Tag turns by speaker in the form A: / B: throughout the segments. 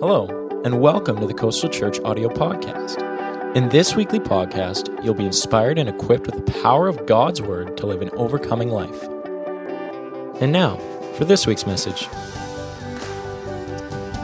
A: Hello, and welcome to the Coastal Church audio podcast. In this weekly podcast, you'll be inspired and equipped with the power of God's Word to live an overcoming life. And now, for this week's message.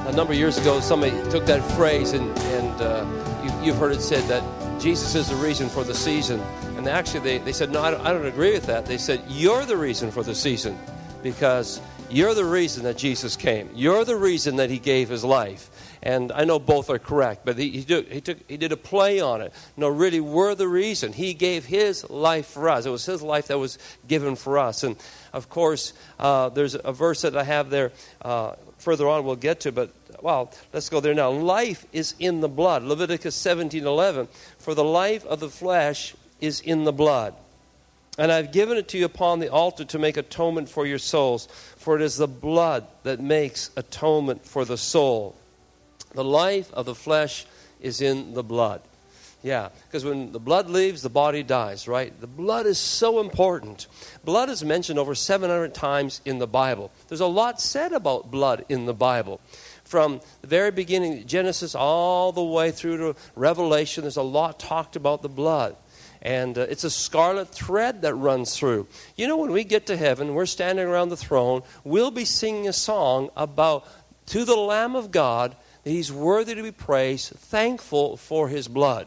B: A number of years ago, somebody took that phrase, and, and uh, you, you've heard it said that Jesus is the reason for the season. And actually, they, they said, No, I don't, I don't agree with that. They said, You're the reason for the season because you're the reason that Jesus came. You're the reason that he gave his life. And I know both are correct, but he, he, he, took, he did a play on it. No, really, we're the reason. He gave his life for us. It was his life that was given for us. And of course, uh, there's a verse that I have there uh, further on we'll get to, but well, let's go there now. Life is in the blood. Leviticus 17 11. For the life of the flesh is in the blood. And I've given it to you upon the altar to make atonement for your souls, for it is the blood that makes atonement for the soul. The life of the flesh is in the blood. Yeah, because when the blood leaves, the body dies, right? The blood is so important. Blood is mentioned over 700 times in the Bible. There's a lot said about blood in the Bible. From the very beginning, Genesis, all the way through to Revelation, there's a lot talked about the blood and uh, it's a scarlet thread that runs through. You know, when we get to heaven, we're standing around the throne, we'll be singing a song about to the Lamb of God that He's worthy to be praised, thankful for His blood.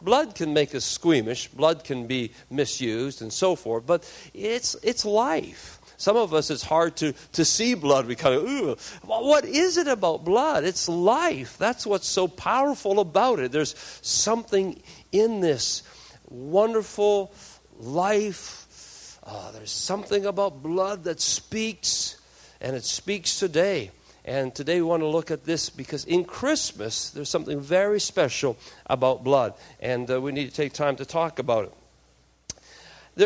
B: Blood can make us squeamish, blood can be misused, and so forth, but it's, it's life. Some of us, it's hard to, to see blood. We kind of, ooh, what is it about blood? It's life. That's what's so powerful about it. There's something in this wonderful life. Uh, there's something about blood that speaks, and it speaks today. And today we want to look at this because in Christmas, there's something very special about blood, and uh, we need to take time to talk about it.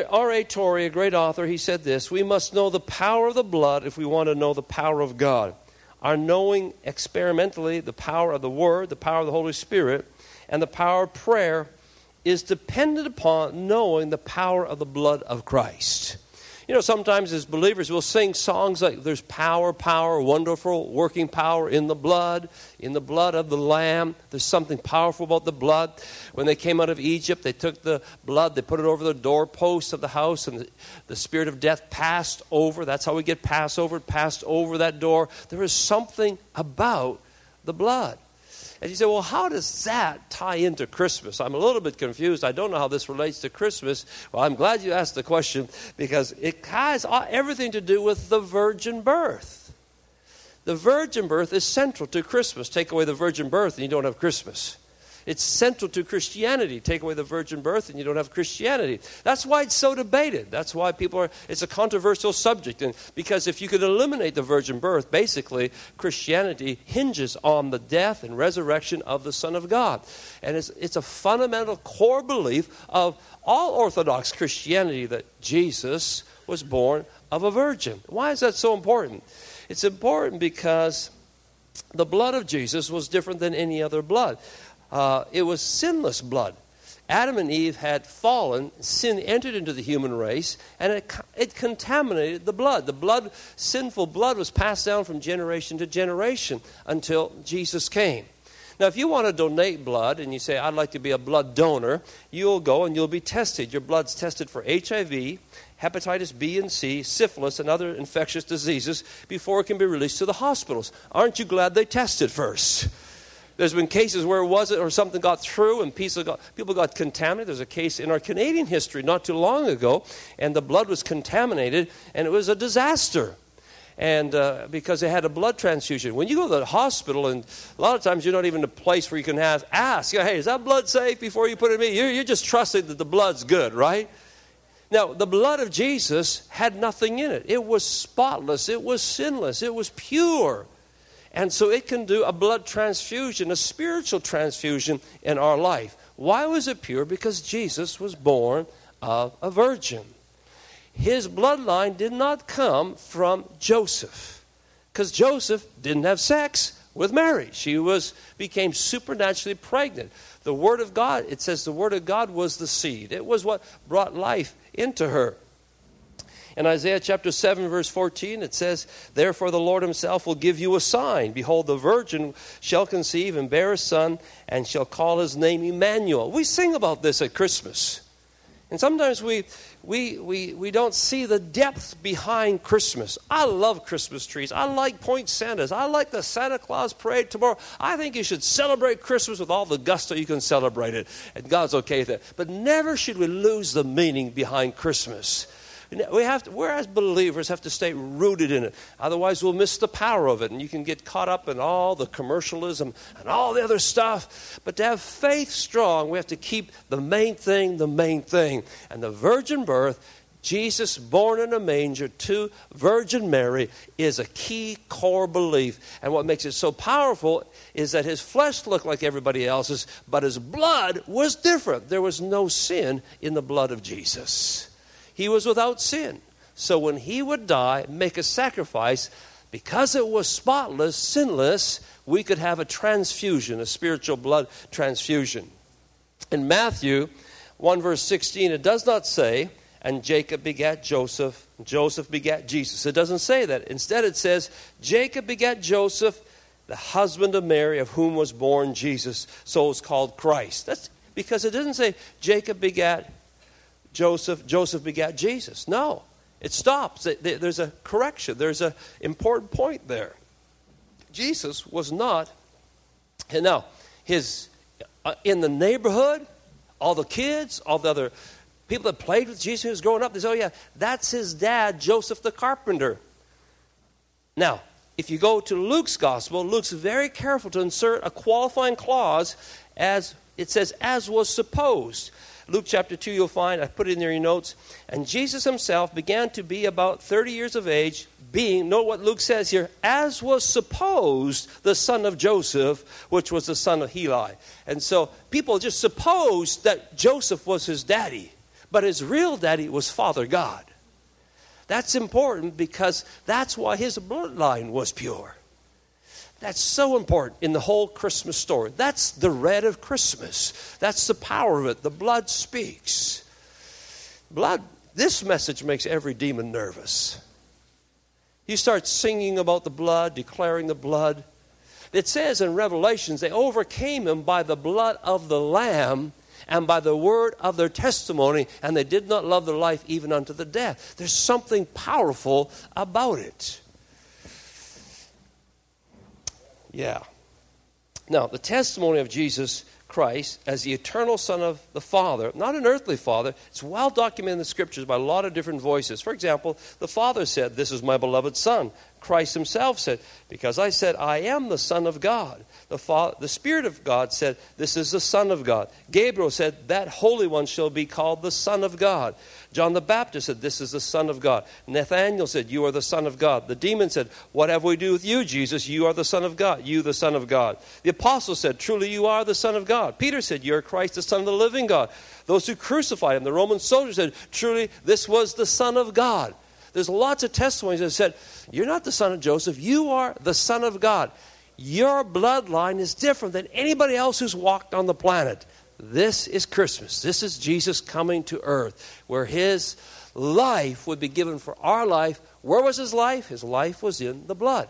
B: R.A. Torrey, a great author, he said this We must know the power of the blood if we want to know the power of God. Our knowing experimentally the power of the Word, the power of the Holy Spirit, and the power of prayer is dependent upon knowing the power of the blood of Christ. You know, sometimes as believers, we'll sing songs like there's power, power, wonderful, working power in the blood, in the blood of the Lamb. There's something powerful about the blood. When they came out of Egypt, they took the blood, they put it over the doorposts of the house, and the, the spirit of death passed over. That's how we get Passover, passed over that door. There is something about the blood. And you say, well, how does that tie into Christmas? I'm a little bit confused. I don't know how this relates to Christmas. Well, I'm glad you asked the question because it has everything to do with the virgin birth. The virgin birth is central to Christmas. Take away the virgin birth, and you don't have Christmas. It's central to Christianity. Take away the virgin birth and you don't have Christianity. That's why it's so debated. That's why people are, it's a controversial subject. And because if you could eliminate the virgin birth, basically, Christianity hinges on the death and resurrection of the Son of God. And it's, it's a fundamental core belief of all Orthodox Christianity that Jesus was born of a virgin. Why is that so important? It's important because the blood of Jesus was different than any other blood uh, it was sinless blood. Adam and Eve had fallen, sin entered into the human race, and it, it contaminated the blood. The blood, sinful blood, was passed down from generation to generation until Jesus came. Now, if you want to donate blood and you say, I'd like to be a blood donor, you'll go and you'll be tested. Your blood's tested for HIV, hepatitis B and C, syphilis, and other infectious diseases before it can be released to the hospitals. Aren't you glad they tested first? There's been cases where it wasn't, or something got through and people got, people got contaminated. There's a case in our Canadian history not too long ago, and the blood was contaminated, and it was a disaster. And uh, because they had a blood transfusion. When you go to the hospital, and a lot of times you're not even a place where you can ask, ask hey, is that blood safe before you put it in me? You're, you're just trusting that the blood's good, right? Now, the blood of Jesus had nothing in it. It was spotless, it was sinless, it was pure. And so it can do a blood transfusion, a spiritual transfusion in our life. Why was it pure? Because Jesus was born of a virgin. His bloodline did not come from Joseph because Joseph didn't have sex with Mary. She was became supernaturally pregnant. The word of God, it says the word of God was the seed. It was what brought life into her. In Isaiah chapter 7, verse 14, it says, Therefore the Lord himself will give you a sign. Behold, the virgin shall conceive and bear a son, and shall call his name Emmanuel. We sing about this at Christmas. And sometimes we, we, we, we don't see the depth behind Christmas. I love Christmas trees. I like poinsettias. I like the Santa Claus parade tomorrow. I think you should celebrate Christmas with all the gusto you can celebrate it. And God's okay with it. But never should we lose the meaning behind Christmas. We have to, we as believers have to stay rooted in it. Otherwise, we'll miss the power of it. And you can get caught up in all the commercialism and all the other stuff. But to have faith strong, we have to keep the main thing the main thing. And the virgin birth, Jesus born in a manger to Virgin Mary, is a key core belief. And what makes it so powerful is that his flesh looked like everybody else's, but his blood was different. There was no sin in the blood of Jesus. He was without sin. So when he would die, make a sacrifice, because it was spotless, sinless, we could have a transfusion, a spiritual blood transfusion. In Matthew 1 verse 16, it does not say, and Jacob begat Joseph, Joseph begat Jesus. It doesn't say that. Instead, it says, Jacob begat Joseph, the husband of Mary, of whom was born Jesus. So it's called Christ. That's because it doesn't say Jacob begat Joseph, Joseph begat Jesus. No, it stops. There's a correction. There's an important point there. Jesus was not, and now, his, uh, in the neighborhood, all the kids, all the other people that played with Jesus was growing up, they say, oh yeah, that's his dad, Joseph the carpenter. Now, if you go to Luke's gospel, Luke's very careful to insert a qualifying clause as it says, as was supposed. Luke chapter 2, you'll find, I put it in there in your notes. And Jesus himself began to be about 30 years of age, being, know what Luke says here, as was supposed the son of Joseph, which was the son of Heli. And so people just supposed that Joseph was his daddy, but his real daddy was Father God. That's important because that's why his bloodline was pure. That's so important in the whole Christmas story. That's the red of Christmas. That's the power of it. The blood speaks. Blood, this message makes every demon nervous. You start singing about the blood, declaring the blood. It says in Revelations, they overcame him by the blood of the Lamb and by the word of their testimony, and they did not love their life even unto the death. There's something powerful about it. Yeah. Now, the testimony of Jesus Christ as the eternal Son of the Father, not an earthly Father, it's well documented in the scriptures by a lot of different voices. For example, the Father said, This is my beloved Son. Christ himself said, Because I said, I am the Son of God. The, Father, the Spirit of God said, This is the Son of God. Gabriel said, That Holy One shall be called the Son of God. John the Baptist said, This is the Son of God. Nathanael said, You are the Son of God. The demon said, What have we to do with you, Jesus? You are the Son of God. You, the Son of God. The apostle said, Truly, you are the Son of God. Peter said, You are Christ, the Son of the living God. Those who crucified him, the Roman soldiers said, Truly, this was the Son of God. There's lots of testimonies that said, You're not the son of Joseph, you are the Son of God. Your bloodline is different than anybody else who's walked on the planet. This is Christmas. This is Jesus coming to earth, where his life would be given for our life. Where was his life? His life was in the blood.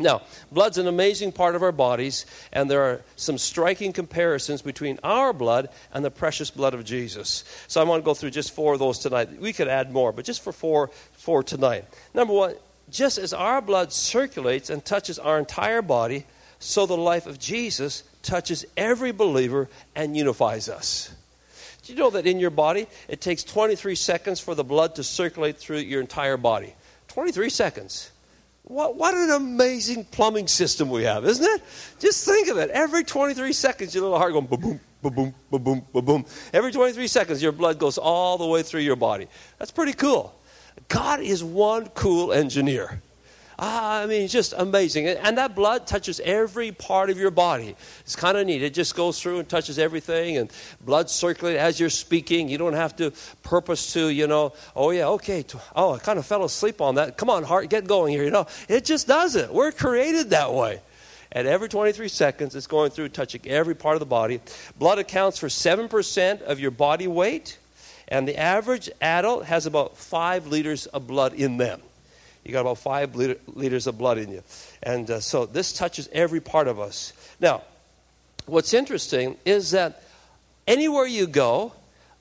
B: Now, blood's an amazing part of our bodies, and there are some striking comparisons between our blood and the precious blood of Jesus. So I want to go through just four of those tonight. We could add more, but just for four, four tonight. Number one, just as our blood circulates and touches our entire body, so the life of Jesus touches every believer and unifies us. Do you know that in your body, it takes 23 seconds for the blood to circulate through your entire body? 23 seconds. What, what an amazing plumbing system we have, isn't it? Just think of it. Every 23 seconds, your little heart going boom, boom, boom, boom, boom, boom, boom, boom. Every 23 seconds, your blood goes all the way through your body. That's pretty cool. God is one cool engineer. Ah, I mean, it's just amazing. And that blood touches every part of your body. It's kind of neat. It just goes through and touches everything, and blood circulates as you're speaking. You don't have to purpose to, you know, oh, yeah, okay. Oh, I kind of fell asleep on that. Come on, heart, get going here. You know, it just does it. We're created that way. At every 23 seconds, it's going through, touching every part of the body. Blood accounts for 7% of your body weight And the average adult has about five liters of blood in them. You got about five liter, liters of blood in you. And uh, so this touches every part of us. Now, what's interesting is that anywhere you go,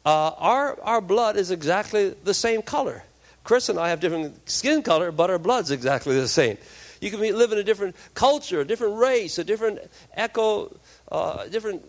B: uh, our, our blood is exactly the same color. Chris and I have different skin color, but our blood's exactly the same. You can be, live in a different culture, a different race, a different echo, uh, different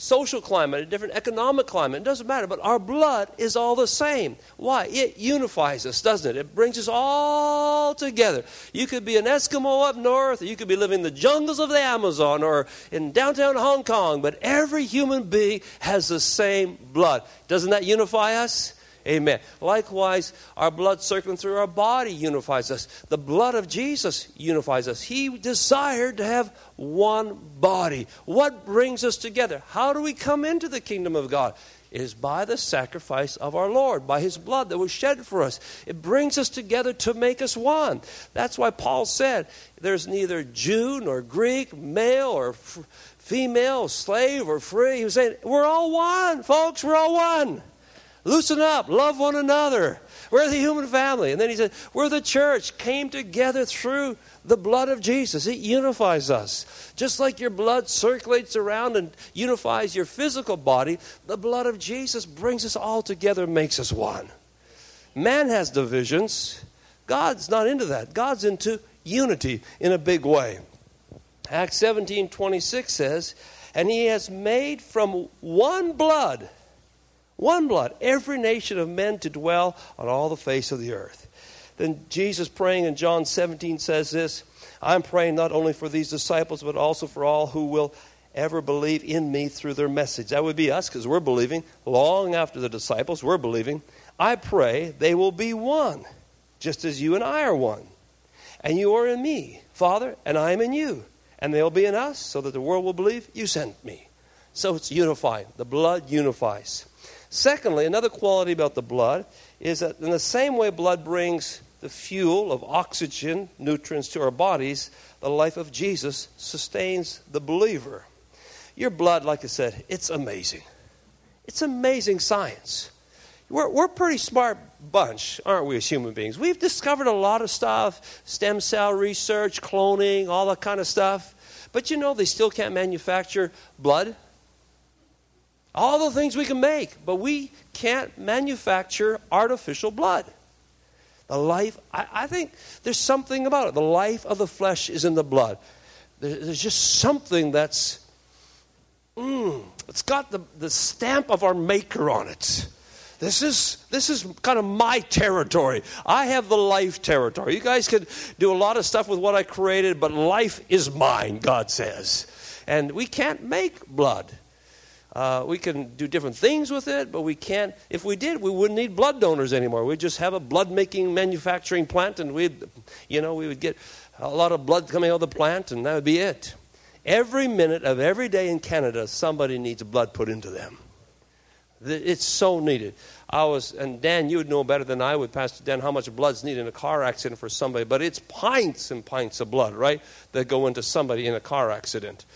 B: social climate, a different economic climate. It doesn't matter, but our blood is all the same. Why? It unifies us, doesn't it? It brings us all together. You could be an Eskimo up north, or you could be living in the jungles of the Amazon or in downtown Hong Kong, but every human being has the same blood. Doesn't that unify us? Amen. Likewise, our blood circling through our body unifies us. The blood of Jesus unifies us. He desired to have one body. What brings us together? How do we come into the kingdom of God? It is by the sacrifice of our Lord, by His blood that was shed for us. It brings us together to make us one. That's why Paul said there's neither Jew nor Greek, male or f- female, slave or free. He was saying, We're all one, folks, we're all one. Loosen up, love one another. We're the human family. And then he said, We're the church, came together through the blood of Jesus. It unifies us. Just like your blood circulates around and unifies your physical body, the blood of Jesus brings us all together and makes us one. Man has divisions. God's not into that. God's into unity in a big way. Acts 17 26 says, And he has made from one blood one blood, every nation of men to dwell on all the face of the earth. Then Jesus praying in John 17 says this I'm praying not only for these disciples, but also for all who will ever believe in me through their message. That would be us because we're believing. Long after the disciples, we're believing. I pray they will be one, just as you and I are one. And you are in me, Father, and I am in you. And they'll be in us, so that the world will believe you sent me. So it's unifying. The blood unifies. Secondly, another quality about the blood is that in the same way blood brings the fuel of oxygen, nutrients to our bodies, the life of Jesus sustains the believer. Your blood, like I said, it's amazing. It's amazing science. We're, we're a pretty smart bunch, aren't we, as human beings? We've discovered a lot of stuff stem cell research, cloning, all that kind of stuff. But you know, they still can't manufacture blood. All the things we can make, but we can't manufacture artificial blood. The life, I, I, think there's something about it. The life of the flesh is in the blood. there's just something that's, mm, it's got the, the stamp of our maker on it. This is, this is kind of my territory. I have the life territory. You guys can do a lot of stuff with what I created, but life is mine, God says. And we can't make blood. Uh, we can do different things with it, but we can't. If we did, we wouldn't need blood donors anymore. We'd just have a blood making manufacturing plant, and we'd, you know, we would get a lot of blood coming out of the plant, and that would be it. Every minute of every day in Canada, somebody needs blood put into them. It's so needed. I was, and Dan, you would know better than I would, Pastor Dan, how much blood's needed in a car accident for somebody. But it's pints and pints of blood, right, that go into somebody in a car accident.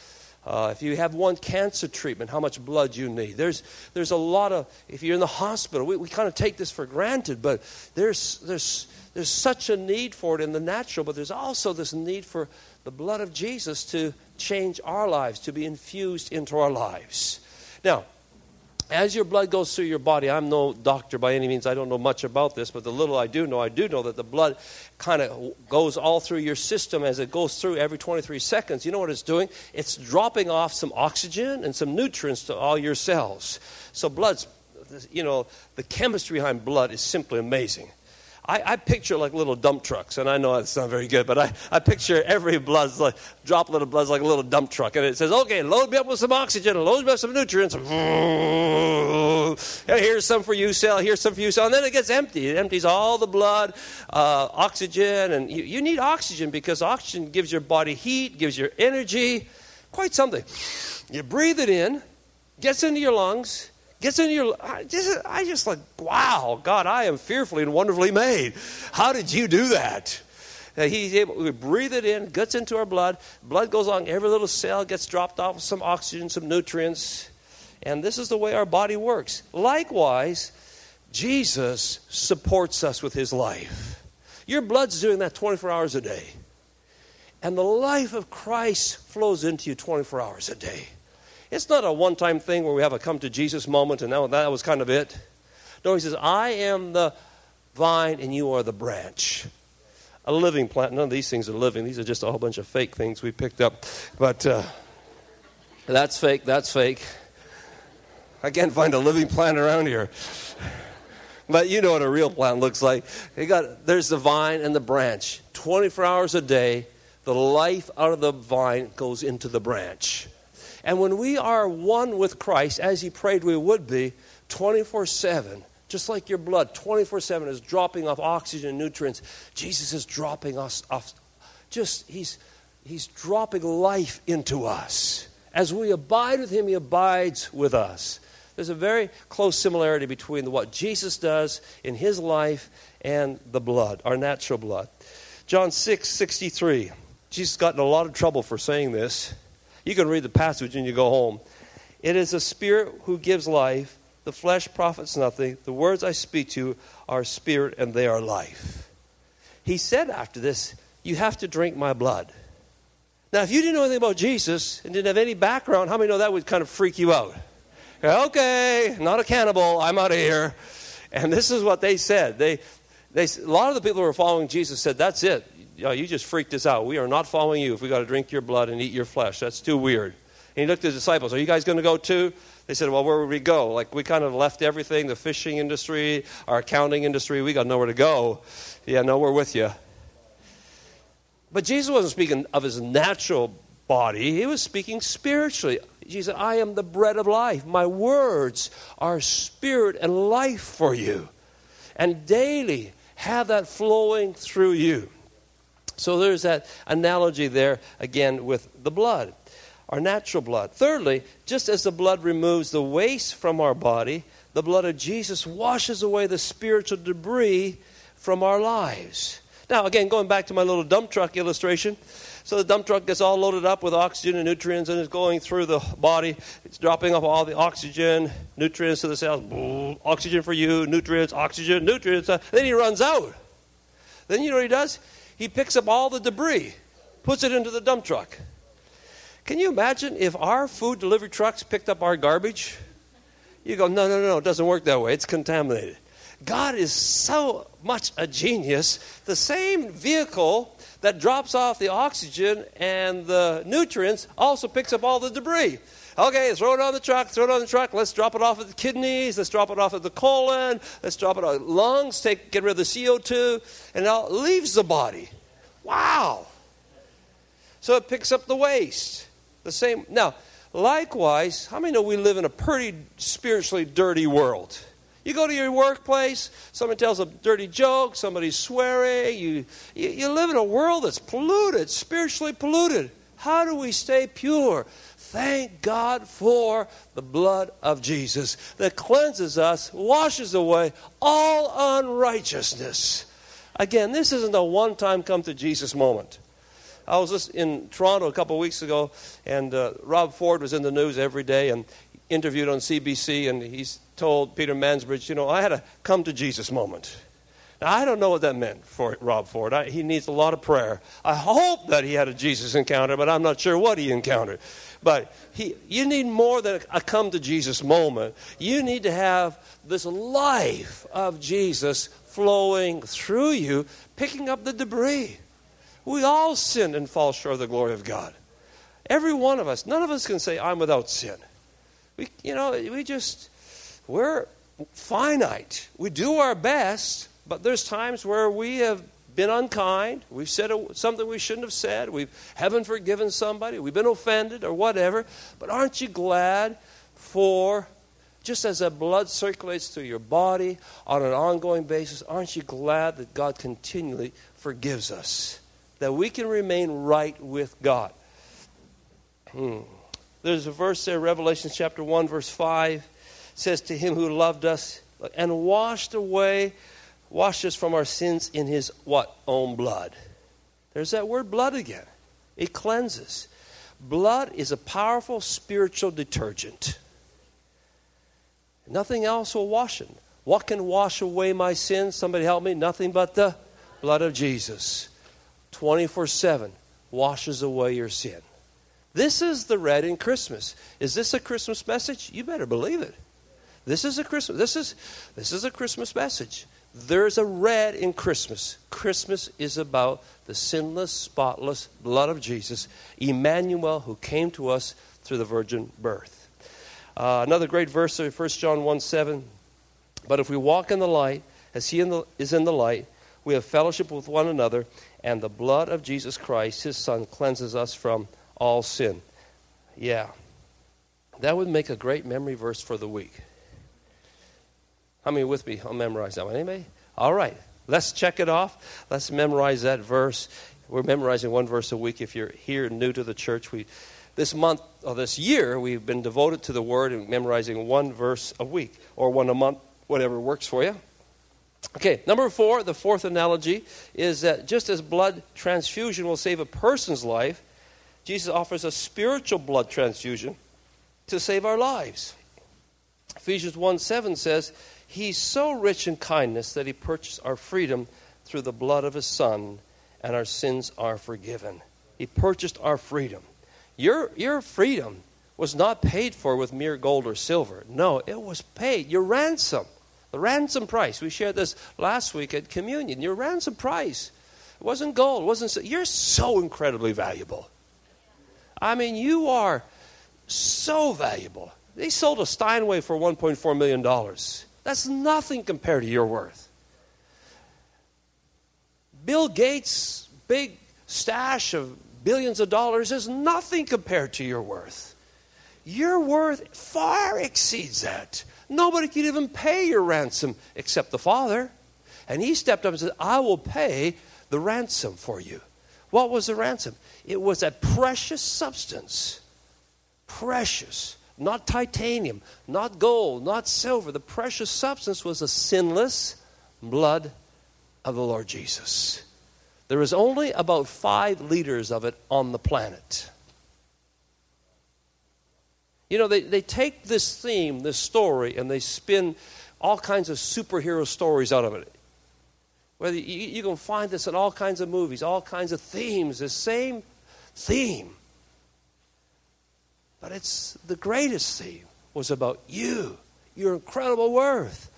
B: Uh, if you have one cancer treatment, how much blood you need. There's, there's a lot of, if you're in the hospital, we, we kind of take this for granted, but there's, there's, there's such a need for it in the natural, but there's also this need for the blood of Jesus to change our lives, to be infused into our lives. Now, as your blood goes through your body, I'm no doctor by any means, I don't know much about this, but the little I do know, I do know that the blood kind of goes all through your system as it goes through every 23 seconds. You know what it's doing? It's dropping off some oxygen and some nutrients to all your cells. So, blood's, you know, the chemistry behind blood is simply amazing. I, I, picture like little dump trucks, and I know it's not very good, but I, I picture every blood, like, droplet of blood like a little dump truck, and it says, okay, load me up with some oxygen, load me up with some nutrients. And Here's some for you, cell, here's some for you, cell, and then it gets empty. It empties all the blood, uh, oxygen, and you, you need oxygen because oxygen gives your body heat, gives your energy, quite something. You breathe it in, gets into your lungs, gets into your I just, I just like wow god i am fearfully and wonderfully made how did you do that he's able to breathe it in gets into our blood blood goes along every little cell gets dropped off with some oxygen some nutrients and this is the way our body works likewise Jesus supports us with his life. Your blood's doing that 24 hours a day. And the life of Christ flows into you 24 hours a day. It's not a one time thing where we have a come to Jesus moment and that, that was kind of it. No, he says, I am the vine and you are the branch. A living plant. None of these things are living. These are just a whole bunch of fake things we picked up. But uh, that's fake, that's fake. I can't find a living plant around here. But you know what a real plant looks like. You got there's the vine and the branch. 24 hours a day, the life out of the vine goes into the branch. And when we are one with Christ, as he prayed we would be, 24 7, just like your blood, 24 7 is dropping off oxygen and nutrients, Jesus is dropping us off. Just, he's, he's dropping life into us. As we abide with him, he abides with us. There's a very close similarity between what Jesus does in his life and the blood, our natural blood. John 6 63. Jesus got in a lot of trouble for saying this. You can read the passage and you go home. It is a spirit who gives life. The flesh profits nothing. The words I speak to you are spirit and they are life. He said after this, You have to drink my blood. Now, if you didn't know anything about Jesus and didn't have any background, how many know that would kind of freak you out? okay, not a cannibal, I'm out of here. And this is what they said. They, they, a lot of the people who were following Jesus said, That's it. Know, you just freaked us out. We are not following you if we got to drink your blood and eat your flesh. That's too weird. And he looked at the disciples, Are you guys going to go too? They said, Well, where would we go? Like, we kind of left everything the fishing industry, our accounting industry. We got nowhere to go. Yeah, no, we're with you. But Jesus wasn't speaking of his natural body, he was speaking spiritually. Jesus said, I am the bread of life. My words are spirit and life for you. And daily have that flowing through you. So there's that analogy there again with the blood, our natural blood. Thirdly, just as the blood removes the waste from our body, the blood of Jesus washes away the spiritual debris from our lives. Now, again, going back to my little dump truck illustration, so the dump truck gets all loaded up with oxygen and nutrients and it's going through the body. It's dropping off all the oxygen, nutrients to the cells. Oxygen for you, nutrients, oxygen, nutrients. Then he runs out. Then you know what he does? He picks up all the debris, puts it into the dump truck. Can you imagine if our food delivery trucks picked up our garbage? You go, no, no, no, it doesn't work that way. It's contaminated. God is so much a genius. The same vehicle that drops off the oxygen and the nutrients also picks up all the debris. Okay, throw it on the truck, throw it on the truck. Let's drop it off at the kidneys. Let's drop it off at the colon. Let's drop it on lungs. Take, get rid of the CO2, and now it leaves the body. Wow. So it picks up the waste. The same. Now, likewise, how many know we live in a pretty spiritually dirty world? You go to your workplace, somebody tells a dirty joke, somebody's swearing. You, you, you live in a world that's polluted, spiritually polluted. How do we stay pure? Thank God for the blood of Jesus that cleanses us, washes away all unrighteousness. Again, this isn't a one time come to Jesus moment. I was just in Toronto a couple of weeks ago, and uh, Rob Ford was in the news every day and interviewed on CBC, and he's told Peter Mansbridge, you know, I had a come to Jesus moment. I don't know what that meant for Rob Ford. I, he needs a lot of prayer. I hope that he had a Jesus encounter, but I'm not sure what he encountered. But he, you need more than a come to Jesus moment. You need to have this life of Jesus flowing through you, picking up the debris. We all sin and fall short of the glory of God. Every one of us. None of us can say, I'm without sin. We, you know, we just, we're finite. We do our best, but there's times where we have been unkind. We've said something we shouldn't have said. We haven't forgiven somebody. We've been offended or whatever. But aren't you glad for, just as that blood circulates through your body on an ongoing basis, aren't you glad that God continually forgives us? That we can remain right with God. Hmm. There's a verse there, Revelation chapter 1, verse 5 says, To him who loved us and washed away, washed us from our sins in his what? Own blood. There's that word blood again. It cleanses. Blood is a powerful spiritual detergent. Nothing else will wash it. What can wash away my sins? Somebody help me. Nothing but the blood of Jesus. 24 7 washes away your sin. This is the red in Christmas. Is this a Christmas message? You better believe it. This is a Christmas. This is this is a Christmas message. There's a red in Christmas. Christmas is about the sinless, spotless blood of Jesus, Emmanuel, who came to us through the virgin birth. Uh, another great verse, of 1 John 1 7. But if we walk in the light, as he in the, is in the light, we have fellowship with one another, and the blood of Jesus Christ, his Son, cleanses us from all sin. Yeah. That would make a great memory verse for the week. How many with me? I'll memorize that one. Anybody? All right. Let's check it off. Let's memorize that verse. We're memorizing one verse a week. If you're here new to the church, we this month or this year we've been devoted to the word and memorizing one verse a week or one a month, whatever works for you. Okay, number four, the fourth analogy is that just as blood transfusion will save a person's life, Jesus offers a spiritual blood transfusion to save our lives. Ephesians 1 7 says, He's so rich in kindness that He purchased our freedom through the blood of His Son, and our sins are forgiven. He purchased our freedom. Your, your freedom was not paid for with mere gold or silver. No, it was paid. Your ransom, the ransom price. We shared this last week at communion. Your ransom price. It wasn't gold. Wasn't. You're so incredibly valuable. I mean, you are so valuable. They sold a Steinway for $1.4 million. That's nothing compared to your worth. Bill Gates' big stash of billions of dollars is nothing compared to your worth. Your worth far exceeds that. Nobody could even pay your ransom except the Father. And he stepped up and said, I will pay the ransom for you. What was the ransom? It was a precious substance. Precious. Not titanium, not gold, not silver. The precious substance was the sinless blood of the Lord Jesus. There is only about five liters of it on the planet. You know, they, they take this theme, this story, and they spin all kinds of superhero stories out of it. Whether you, you can find this in all kinds of movies, all kinds of themes, the same theme. But it's the greatest theme was about you, your incredible worth.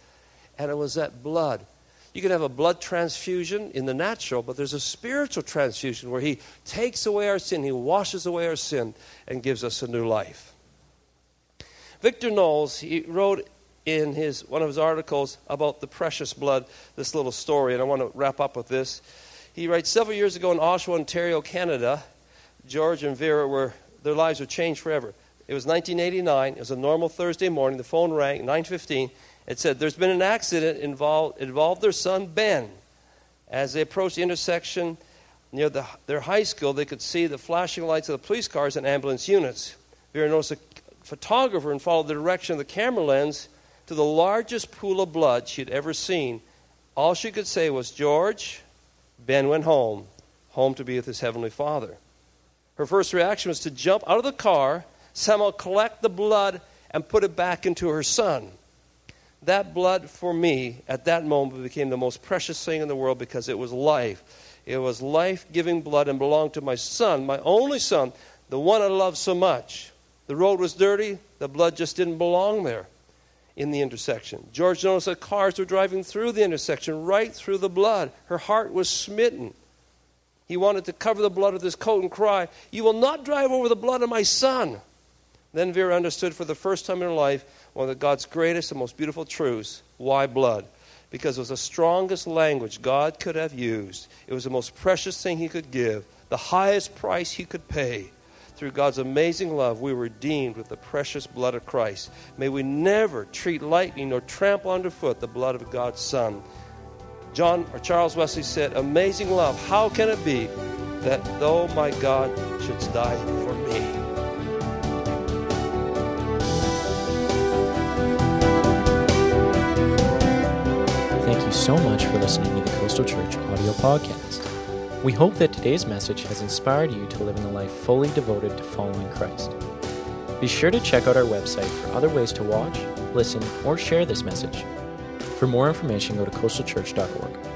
B: And it was that blood. You can have a blood transfusion in the natural, but there's a spiritual transfusion where He takes away our sin, He washes away our sin, and gives us a new life. Victor Knowles, he wrote in his, one of his articles about the precious blood this little story, and I want to wrap up with this. He writes Several years ago in Oshawa, Ontario, Canada, George and Vera were, their lives were changed forever. It was 1989. It was a normal Thursday morning. The phone rang, 9:15. It said there's been an accident involved involved their son Ben. As they approached the intersection near the, their high school, they could see the flashing lights of the police cars and ambulance units. Vera noticed a photographer and followed the direction of the camera lens to the largest pool of blood she had ever seen. All she could say was, George, Ben went home, home to be with his heavenly father. Her first reaction was to jump out of the car, somehow collect the blood, and put it back into her son. That blood for me at that moment became the most precious thing in the world because it was life. It was life giving blood and belonged to my son, my only son, the one I love so much. The road was dirty, the blood just didn't belong there in the intersection. George noticed that cars were driving through the intersection, right through the blood. Her heart was smitten. He wanted to cover the blood with his coat and cry, You will not drive over the blood of my son. Then Vera understood for the first time in her life one of God's greatest and most beautiful truths. Why blood? Because it was the strongest language God could have used. It was the most precious thing He could give, the highest price He could pay. Through God's amazing love, we were redeemed with the precious blood of Christ. May we never treat lightly nor trample underfoot the blood of God's Son. John or Charles Wesley said, Amazing love, how can it be that though my God should die for me?
A: Thank you so much for listening to the Coastal Church audio podcast. We hope that today's message has inspired you to living a life fully devoted to following Christ. Be sure to check out our website for other ways to watch, listen, or share this message. For more information, go to coastalchurch.org.